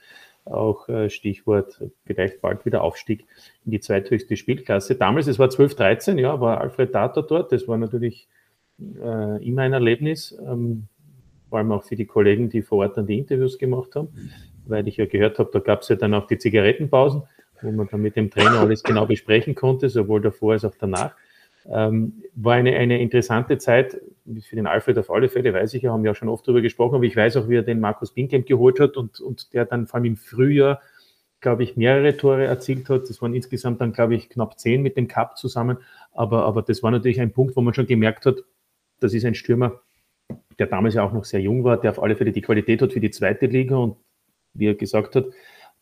Auch äh, Stichwort vielleicht bald wieder Aufstieg in die zweithöchste Spielklasse. Damals, es war 12, 13, ja, war Alfred Data dort. Das war natürlich äh, immer ein Erlebnis. Ähm, vor allem auch für die Kollegen, die vor Ort dann die Interviews gemacht haben, weil ich ja gehört habe, da gab es ja dann auch die Zigarettenpausen, wo man dann mit dem Trainer alles genau besprechen konnte, sowohl davor als auch danach. Ähm, war eine, eine interessante Zeit für den Alfred auf alle Fälle, weiß ich ja, haben auch schon oft darüber gesprochen, aber ich weiß auch, wie er den Markus Binkamp geholt hat und, und der dann vor allem im Frühjahr, glaube ich, mehrere Tore erzielt hat. Das waren insgesamt dann, glaube ich, knapp zehn mit dem Cup zusammen. Aber, aber das war natürlich ein Punkt, wo man schon gemerkt hat, das ist ein Stürmer, der damals ja auch noch sehr jung war, der auf alle Fälle die Qualität hat für die zweite Liga und wie er gesagt hat,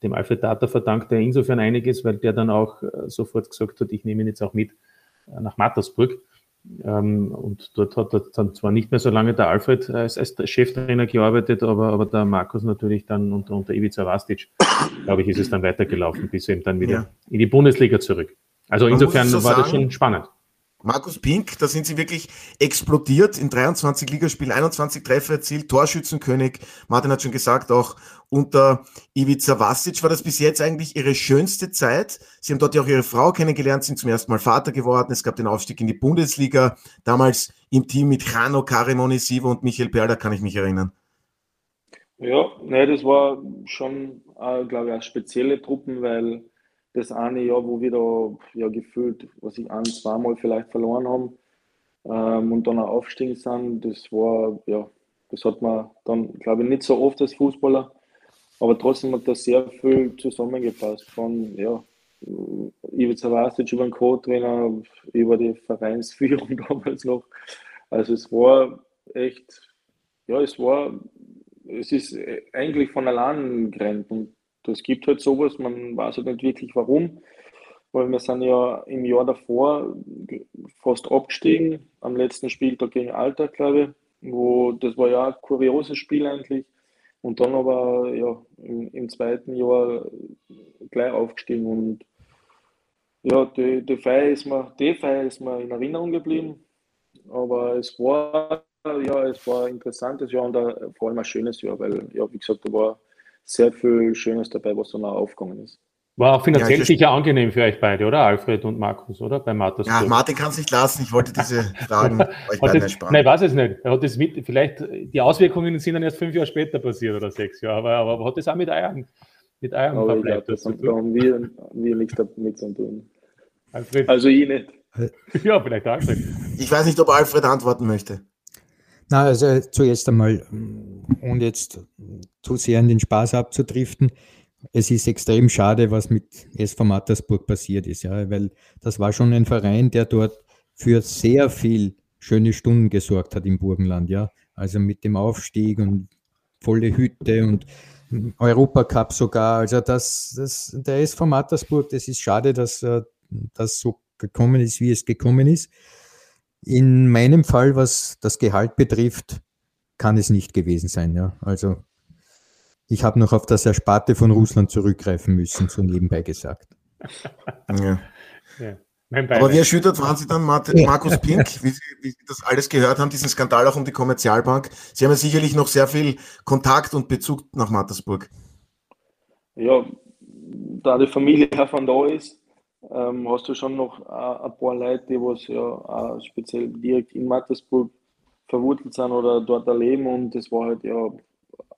dem Alfred Data verdankt er insofern einiges, weil der dann auch äh, sofort gesagt hat, ich nehme ihn jetzt auch mit äh, nach Mattersburg. Ähm, und dort hat er dann zwar nicht mehr so lange der Alfred als, als Cheftrainer gearbeitet, aber, aber der Markus natürlich dann unter, unter Ivica Vastic, glaube ich, ist es dann weitergelaufen, bis eben dann wieder ja. in die Bundesliga zurück. Also insofern so war sagen, das schon spannend. Markus Pink, da sind sie wirklich explodiert in 23 Ligaspielen, 21 Treffer erzielt, Torschützenkönig. Martin hat schon gesagt, auch unter Ivica Vasic war das bis jetzt eigentlich ihre schönste Zeit. Sie haben dort ja auch ihre Frau kennengelernt, sind zum ersten Mal Vater geworden. Es gab den Aufstieg in die Bundesliga, damals im Team mit Jano, Karim Onisivo und Michael Perla, kann ich mich erinnern. Ja, ne, das war schon, äh, glaube ich, eine spezielle Truppen, weil das eine Jahr, wo wir da ja gefühlt, was ich ein, zweimal vielleicht verloren haben ähm, und dann auch aufgestiegen sind, das war, ja, das hat man dann, glaube ich, nicht so oft als Fußballer, aber trotzdem hat da sehr viel zusammengepasst. Von, ja, Ivica Vasic über den Co-Trainer, über die Vereinsführung [LAUGHS] damals noch. Also es war echt, ja, es war, es ist eigentlich von allein gerannt und das gibt halt sowas, man weiß halt nicht wirklich warum, weil wir sind ja im Jahr davor fast abgestiegen, am letzten Spieltag gegen Alter, glaube ich, wo das war ja ein kurioses Spiel eigentlich. Und dann aber ja, im, im zweiten Jahr gleich aufgestiegen und ja, die, die, Feier ist mir, die Feier ist mir in Erinnerung geblieben. Aber es war ja, es war ein interessantes Jahr und vor allem ein schönes Jahr, weil ja, wie gesagt, da war sehr viel Schönes dabei, was dann auch aufgegangen ist. War auch finanziell ja, sicher angenehm für euch beide, oder? Alfred und Markus, oder? Bei Martin. Ja, Martin kann es nicht lassen. Ich wollte diese Fragen [LAUGHS] euch beiden ersparen. Nein, ich weiß es nicht. Er hat das mit, vielleicht, die Auswirkungen sind dann erst fünf Jahre später passiert oder sechs Jahre, aber, aber hat das auch mit Eiern, mit Eiern Verbleib das Da haben wir, wir nichts damit zu tun. Alfred. Also ich nicht. [LAUGHS] ja, vielleicht Alfred. Ich weiß nicht, ob Alfred antworten möchte. Na, also zuerst einmal ohne jetzt zu sehr in den Spaß abzudriften, es ist extrem schade, was mit SV Mattersburg passiert ist, ja, weil das war schon ein Verein, der dort für sehr viel schöne Stunden gesorgt hat im Burgenland, ja. Also mit dem Aufstieg und volle Hütte und Europacup sogar. Also das, das, der SV Mattersburg, das ist schade, dass äh, das so gekommen ist, wie es gekommen ist. In meinem Fall, was das Gehalt betrifft, kann es nicht gewesen sein. Ja. Also ich habe noch auf das Ersparte von Russland zurückgreifen müssen, so nebenbei gesagt. [LAUGHS] Ja. ja. Aber wie erschüttert waren Sie dann, Markus Pink, wie Sie, wie Sie, das alles gehört haben, diesen Skandal auch um die Kommerzialbank? Sie haben ja sicherlich noch sehr viel Kontakt und Bezug nach Mattersburg. Ja, da die Familie von da ist, ähm, hast du schon noch äh, ein paar Leute, die was ja speziell direkt in Mattersburg verwurzelt sind oder dort erleben und das war halt ja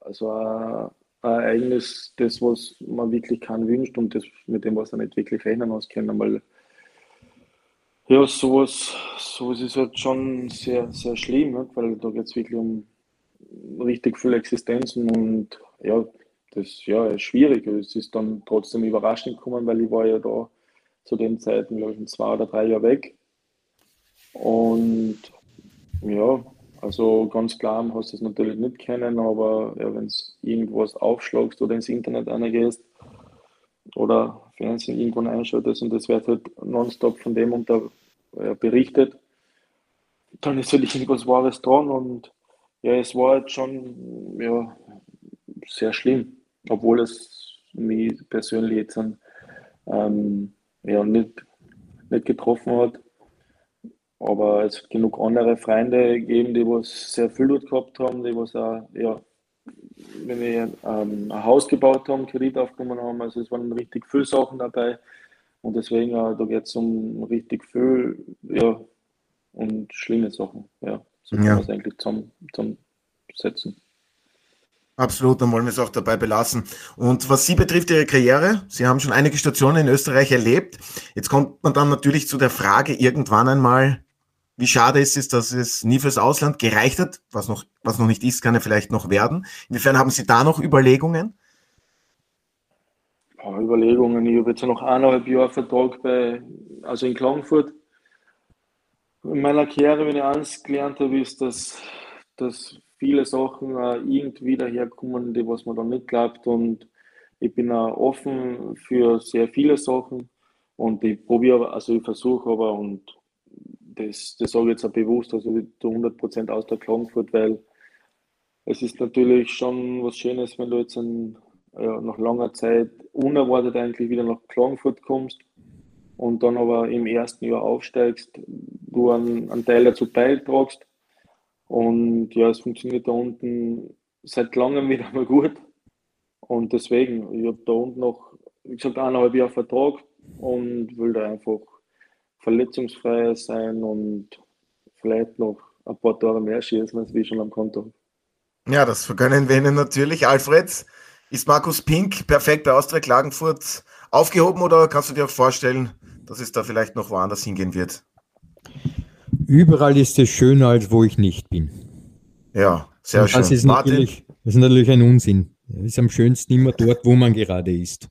also ein, Ereignis, das was man wirklich keinen wünscht und das mit dem was er nicht wirklich rechnen auskennen, weil ja, sowas, sowas ist halt schon sehr, sehr schlimm, nicht? weil da geht es wirklich um richtig viele Existenzen und ja, das ja, ist schwierig. Es ist dann trotzdem überraschend gekommen, weil ich war ja da zu den Zeiten, glaube ich, zwei oder drei Jahre weg. Und ja, also ganz klar hast du es natürlich nicht kennen, aber ja, wenn es irgendwas aufschlagst oder ins Internet reingehst oder Fernsehen irgendwann einschaltest und das wird halt nonstop von dem unter äh, berichtet, dann ist halt irgendwas Wahres dran und ja, es war halt schon ja, sehr schlimm, obwohl es mich persönlich jetzt ähm, ja, nicht, nicht getroffen hat. Aber es hat genug andere Freunde gegeben, die was sehr viel dort gehabt haben, die was auch, ja, wenn wir ähm, ein Haus gebaut haben, Kredit aufgenommen haben. Also es waren richtig viele Sachen dabei. Und deswegen, äh, da geht es um richtig viel, ja, und schlimme Sachen. Ja, so kann ja. man es eigentlich zum, zum Setzen. Absolut, dann wollen wir es auch dabei belassen. Und was Sie betrifft, Ihre Karriere, Sie haben schon einige Stationen in Österreich erlebt. Jetzt kommt man dann natürlich zu der Frage irgendwann einmal, wie schade ist es, dass es nie fürs Ausland gereicht hat. Was noch, was noch nicht ist, kann ja vielleicht noch werden. Inwiefern haben Sie da noch Überlegungen? Überlegungen. Ich habe jetzt noch eineinhalb Jahre Vertrag bei, also in Klagenfurt. In meiner Karriere, wenn ich eins gelernt habe, ist, dass, dass viele Sachen irgendwie daherkommen, die was man dann nicht glaubt. Und ich bin auch offen für sehr viele Sachen. Und ich probiere, also ich versuche aber, und das, das sage ich jetzt auch bewusst, also ich 100% aus der Klagenfurt, weil es ist natürlich schon was Schönes, wenn du jetzt ein ja, nach langer Zeit unerwartet eigentlich wieder nach Klagenfurt kommst und dann aber im ersten Jahr aufsteigst, du einen, einen Teil dazu beitragst. Und ja, es funktioniert da unten seit langem wieder mal gut. Und deswegen, ich habe da unten noch, wie gesagt, eineinhalb Jahre Vertrag und will da einfach verletzungsfrei sein und vielleicht noch ein paar Tore mehr schießen, als wie schon am Konto. Ja, das vergönnen wir Ihnen natürlich. Alfred, ist Markus Pink perfekt bei Austria Klagenfurt aufgehoben oder kannst du dir auch vorstellen, dass es da vielleicht noch woanders hingehen wird? Überall ist es schöner, als wo ich nicht bin. Ja, sehr schön. Das ist, natürlich, das ist natürlich ein Unsinn. Es ist am schönsten immer dort, wo man gerade ist.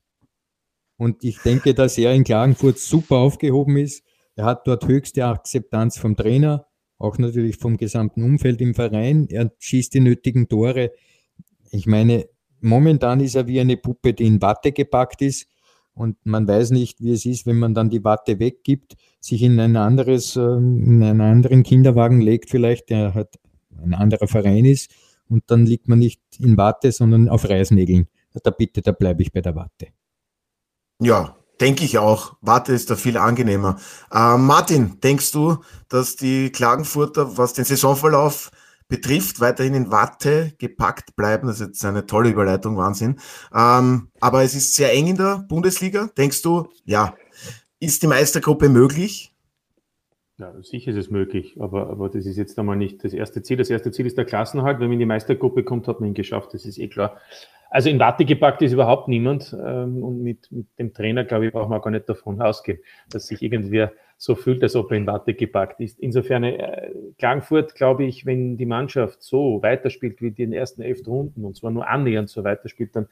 Und ich denke, dass er in Klagenfurt super aufgehoben ist. Er hat dort höchste Akzeptanz vom Trainer, auch natürlich vom gesamten Umfeld im Verein. Er schießt die nötigen Tore. Ich meine, momentan ist er wie eine Puppe, die in Watte gepackt ist. Und man weiß nicht, wie es ist, wenn man dann die Watte weggibt, sich in ein anderes, ähm, in einen anderen Kinderwagen legt, vielleicht, der halt ein anderer Verein ist. Und dann liegt man nicht in Watte, sondern auf Reisnägeln. Da bitte, da bleibe ich bei der Watte. Ja, denke ich auch. Watte ist da viel angenehmer. Äh, Martin, denkst du, dass die Klagenfurter, was den Saisonverlauf betrifft, weiterhin in Watte gepackt bleiben. Das ist jetzt eine tolle Überleitung, Wahnsinn. Ähm, aber es ist sehr eng in der Bundesliga. Denkst du, ja, ist die Meistergruppe möglich? Ja, sicher ist es möglich, aber, aber das ist jetzt einmal nicht das erste Ziel. Das erste Ziel ist der Klassenhalt. Wenn man in die Meistergruppe kommt, hat man ihn geschafft, das ist eh klar. Also in Watte gepackt ist überhaupt niemand. Ähm, und mit, mit dem Trainer, glaube ich, braucht man gar nicht davon ausgehen, dass sich irgendwer so fühlt, als ob er in Watte gepackt ist. Insofern, äh, Klagenfurt, glaube ich, wenn die Mannschaft so weiterspielt wie die in den ersten elf Runden und zwar nur annähernd so weiterspielt, dann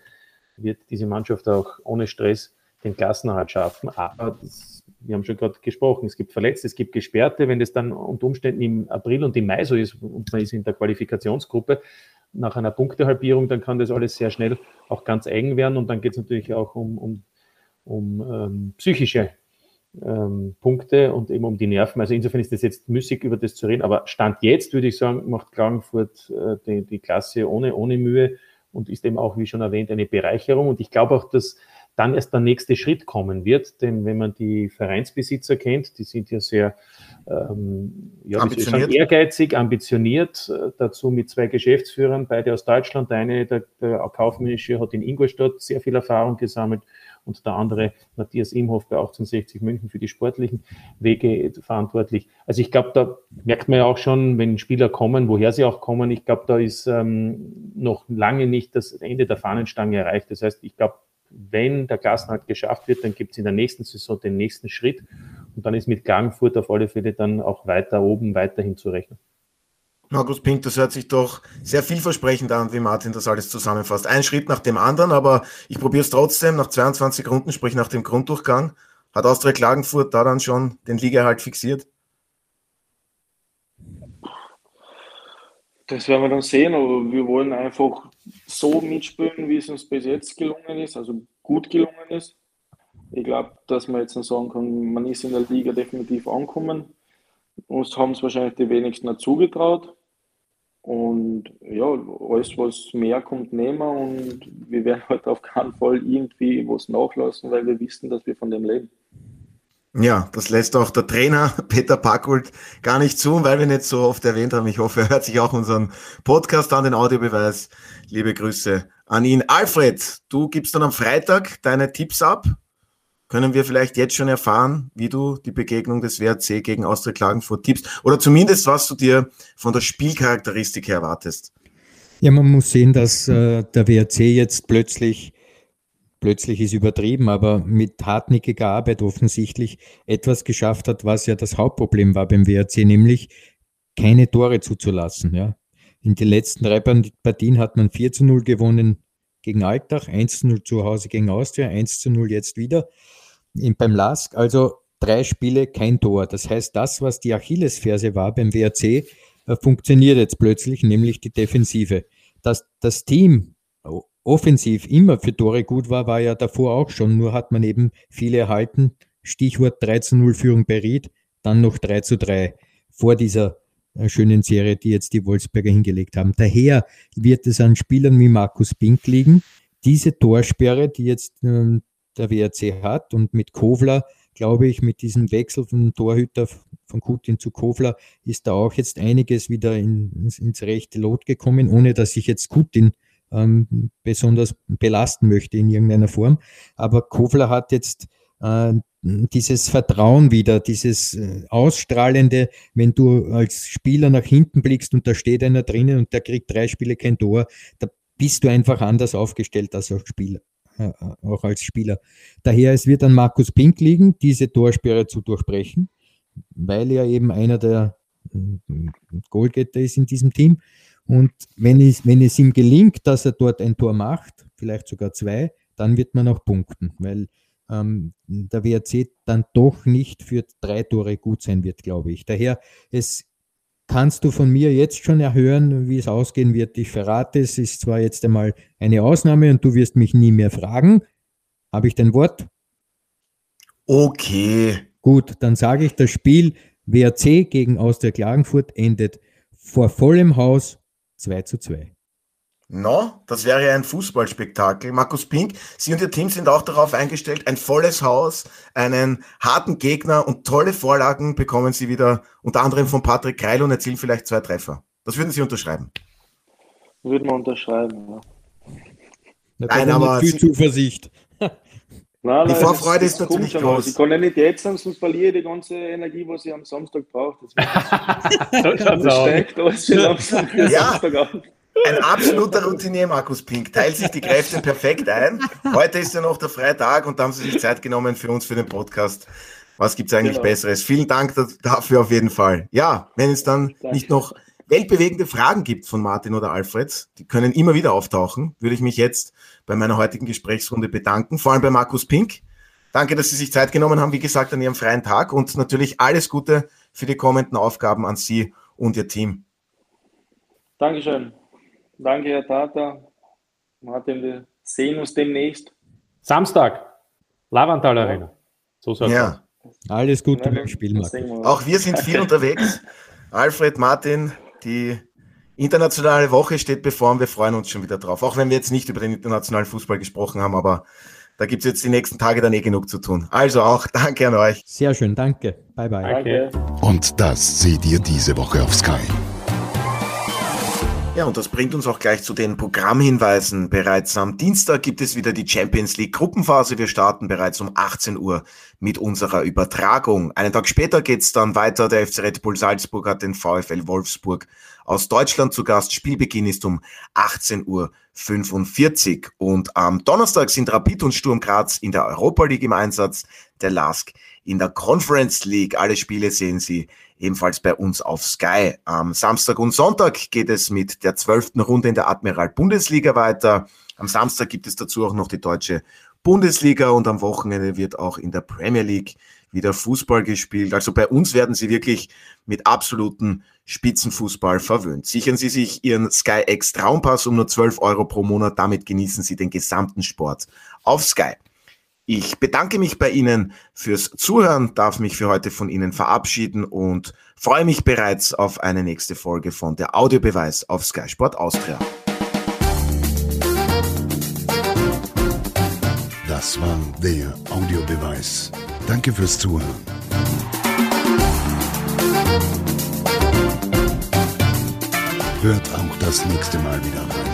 wird diese Mannschaft auch ohne Stress den Klassenerhalt schaffen. Aber das, wir haben schon gerade gesprochen, es gibt Verletzte, es gibt Gesperrte. Wenn das dann unter Umständen im April und im Mai so ist und man ist in der Qualifikationsgruppe, nach einer Punktehalbierung, dann kann das alles sehr schnell auch ganz eng werden und dann geht es natürlich auch um, um, um ähm, psychische ähm, Punkte und eben um die Nerven. Also insofern ist das jetzt müßig, über das zu reden, aber Stand jetzt würde ich sagen, macht Klagenfurt äh, die, die Klasse ohne, ohne Mühe und ist eben auch, wie schon erwähnt, eine Bereicherung. Und ich glaube auch, dass dann erst der nächste Schritt kommen wird. Denn wenn man die Vereinsbesitzer kennt, die sind ja sehr ähm, ja, ambitioniert. ehrgeizig, ambitioniert, äh, dazu mit zwei Geschäftsführern, beide aus Deutschland. Der eine, der, der kaufmännische, hat in Ingolstadt sehr viel Erfahrung gesammelt und der andere, Matthias Imhoff, bei 1860 München für die sportlichen Wege verantwortlich. Also ich glaube, da merkt man ja auch schon, wenn Spieler kommen, woher sie auch kommen, ich glaube, da ist ähm, noch lange nicht das Ende der Fahnenstange erreicht. Das heißt, ich glaube, wenn der Klassenhalt geschafft wird, dann gibt es in der nächsten Saison den nächsten Schritt und dann ist mit Klagenfurt auf alle Fälle dann auch weiter oben weiterhin zu rechnen. Markus Pink, das hört sich doch sehr vielversprechend an, wie Martin das alles zusammenfasst. Ein Schritt nach dem anderen, aber ich probiere es trotzdem. Nach 22 Runden, sprich nach dem Grunddurchgang, hat Austria Klagenfurt da dann schon den Ligaerhalt fixiert? Das werden wir dann sehen, aber wir wollen einfach so mitspielen, wie es uns bis jetzt gelungen ist, also gut gelungen ist. Ich glaube, dass man jetzt sagen kann, man ist in der Liga definitiv angekommen. Uns haben es wahrscheinlich die wenigsten dazu getraut. Und ja, alles, was mehr kommt, nehmen wir. Und wir werden [LAUGHS] halt auf keinen Fall irgendwie was nachlassen, weil wir wissen, dass wir von dem leben. Ja, das lässt auch der Trainer [LAUGHS] Peter Packult gar nicht zu, weil wir nicht so oft erwähnt haben. Ich hoffe, er hört sich auch unseren Podcast an, den Audiobeweis. Liebe Grüße an ihn. Alfred, du gibst dann am Freitag deine Tipps ab. Können wir vielleicht jetzt schon erfahren, wie du die Begegnung des WRC gegen Austria Klagenfurt tippst? Oder zumindest, was du dir von der Spielcharakteristik erwartest? Ja, man muss sehen, dass äh, der WRC jetzt plötzlich plötzlich ist übertrieben, aber mit hartnäckiger Arbeit offensichtlich etwas geschafft hat, was ja das Hauptproblem war beim WRC, nämlich keine Tore zuzulassen. Ja. In den letzten drei Partien hat man 4 zu 0 gewonnen gegen Altach, 1 zu 0 zu Hause gegen Austria, 1 zu 0 jetzt wieder beim LASK. Also drei Spiele, kein Tor. Das heißt, das, was die Achillesferse war beim WRC, äh, funktioniert jetzt plötzlich, nämlich die Defensive. Dass das Team offensiv immer für Tore gut war, war ja davor auch schon, nur hat man eben viele erhalten. Stichwort 3 zu 0 Führung bei Ried, dann noch 3 zu 3 vor dieser äh, schönen Serie, die jetzt die Wolfsberger hingelegt haben. Daher wird es an Spielern wie Markus Pink liegen, diese Torsperre, die jetzt ähm, der WRC hat und mit Kovler, glaube ich, mit diesem Wechsel vom Torhüter von Kutin zu Kovler ist da auch jetzt einiges wieder in, ins, ins rechte Lot gekommen, ohne dass ich jetzt Kutin ähm, besonders belasten möchte in irgendeiner Form. Aber Kofler hat jetzt äh, dieses Vertrauen wieder, dieses äh, Ausstrahlende, wenn du als Spieler nach hinten blickst und da steht einer drinnen und der kriegt drei Spiele kein Tor, da bist du einfach anders aufgestellt als auch Spieler. Äh, auch als Spieler. Daher es wird an Markus Pink liegen, diese Torsperre zu durchbrechen, weil er eben einer der äh, Goalgetter ist in diesem Team. Und wenn es, wenn es ihm gelingt, dass er dort ein Tor macht, vielleicht sogar zwei, dann wird man auch punkten, weil ähm, der WRC dann doch nicht für drei Tore gut sein wird, glaube ich. Daher, es kannst du von mir jetzt schon erhören, wie es ausgehen wird. Ich verrate, es ist zwar jetzt einmal eine Ausnahme und du wirst mich nie mehr fragen. Habe ich dein Wort? Okay. Gut, dann sage ich, das Spiel WRC gegen Austria Klagenfurt endet vor vollem Haus 2 zu 2. No, das wäre ein Fußballspektakel. Markus Pink, Sie und Ihr Team sind auch darauf eingestellt, ein volles Haus, einen harten Gegner und tolle Vorlagen bekommen Sie wieder, unter anderem von Patrick Kreil und erzielen vielleicht zwei Treffer. Das würden Sie unterschreiben? Würden wir unterschreiben, ja. Nein, aber viel Zuversicht. Nein, die Vorfreude ist, ist natürlich groß. Ich kann ja nicht jetzt sagen, sonst verliere ich die ganze Energie, was ich am Samstag brauche. Das, [LAUGHS] das steckt alles für Samstag, für ja. Samstag Ein absoluter Routinier, Markus Pink. Teilt sich die Kräfte perfekt ein. Heute ist ja noch der Freitag und da haben Sie sich Zeit genommen für uns, für den Podcast. Was gibt es eigentlich genau. Besseres? Vielen Dank dafür auf jeden Fall. Ja, wenn es dann Danke. nicht noch weltbewegende Fragen gibt von Martin oder Alfred, die können immer wieder auftauchen, würde ich mich jetzt bei meiner heutigen Gesprächsrunde bedanken, vor allem bei Markus Pink. Danke, dass Sie sich Zeit genommen haben, wie gesagt, an Ihrem freien Tag und natürlich alles Gute für die kommenden Aufgaben an Sie und Ihr Team. Dankeschön. Danke, Herr Tata. Martin, wir sehen uns demnächst. Samstag, Lavantal Arena. So soll ja. Alles Gute beim Spiel, Markus. Auch wir sind viel [LAUGHS] unterwegs. Alfred, Martin, die internationale Woche steht bevor und wir freuen uns schon wieder drauf. Auch wenn wir jetzt nicht über den internationalen Fußball gesprochen haben, aber da gibt es jetzt die nächsten Tage dann eh genug zu tun. Also auch [LAUGHS] danke an euch. Sehr schön, danke. Bye bye. Danke. Und das seht ihr diese Woche auf Sky. Ja, und das bringt uns auch gleich zu den Programmhinweisen. Bereits am Dienstag gibt es wieder die Champions League Gruppenphase. Wir starten bereits um 18 Uhr mit unserer Übertragung. Einen Tag später geht's dann weiter. Der FC Red Bull Salzburg hat den VfL Wolfsburg aus Deutschland zu Gast. Spielbeginn ist um 18 Uhr 45. Und am Donnerstag sind Rapid und Sturm Graz in der Europa League im Einsatz. Der LASK in der Conference League. Alle Spiele sehen Sie ebenfalls bei uns auf Sky. Am Samstag und Sonntag geht es mit der zwölften Runde in der Admiral Bundesliga weiter. Am Samstag gibt es dazu auch noch die deutsche Bundesliga und am Wochenende wird auch in der Premier League wieder Fußball gespielt. Also bei uns werden Sie wirklich mit absoluten Spitzenfußball verwöhnt. Sichern Sie sich Ihren Sky X Traumpass um nur 12 Euro pro Monat. Damit genießen Sie den gesamten Sport auf Sky. Ich bedanke mich bei Ihnen fürs Zuhören, darf mich für heute von Ihnen verabschieden und freue mich bereits auf eine nächste Folge von der Audiobeweis auf Sky Sport Austria. Das war der Audiobeweis. Danke fürs Zuhören. Hört auch das nächste Mal wieder rein.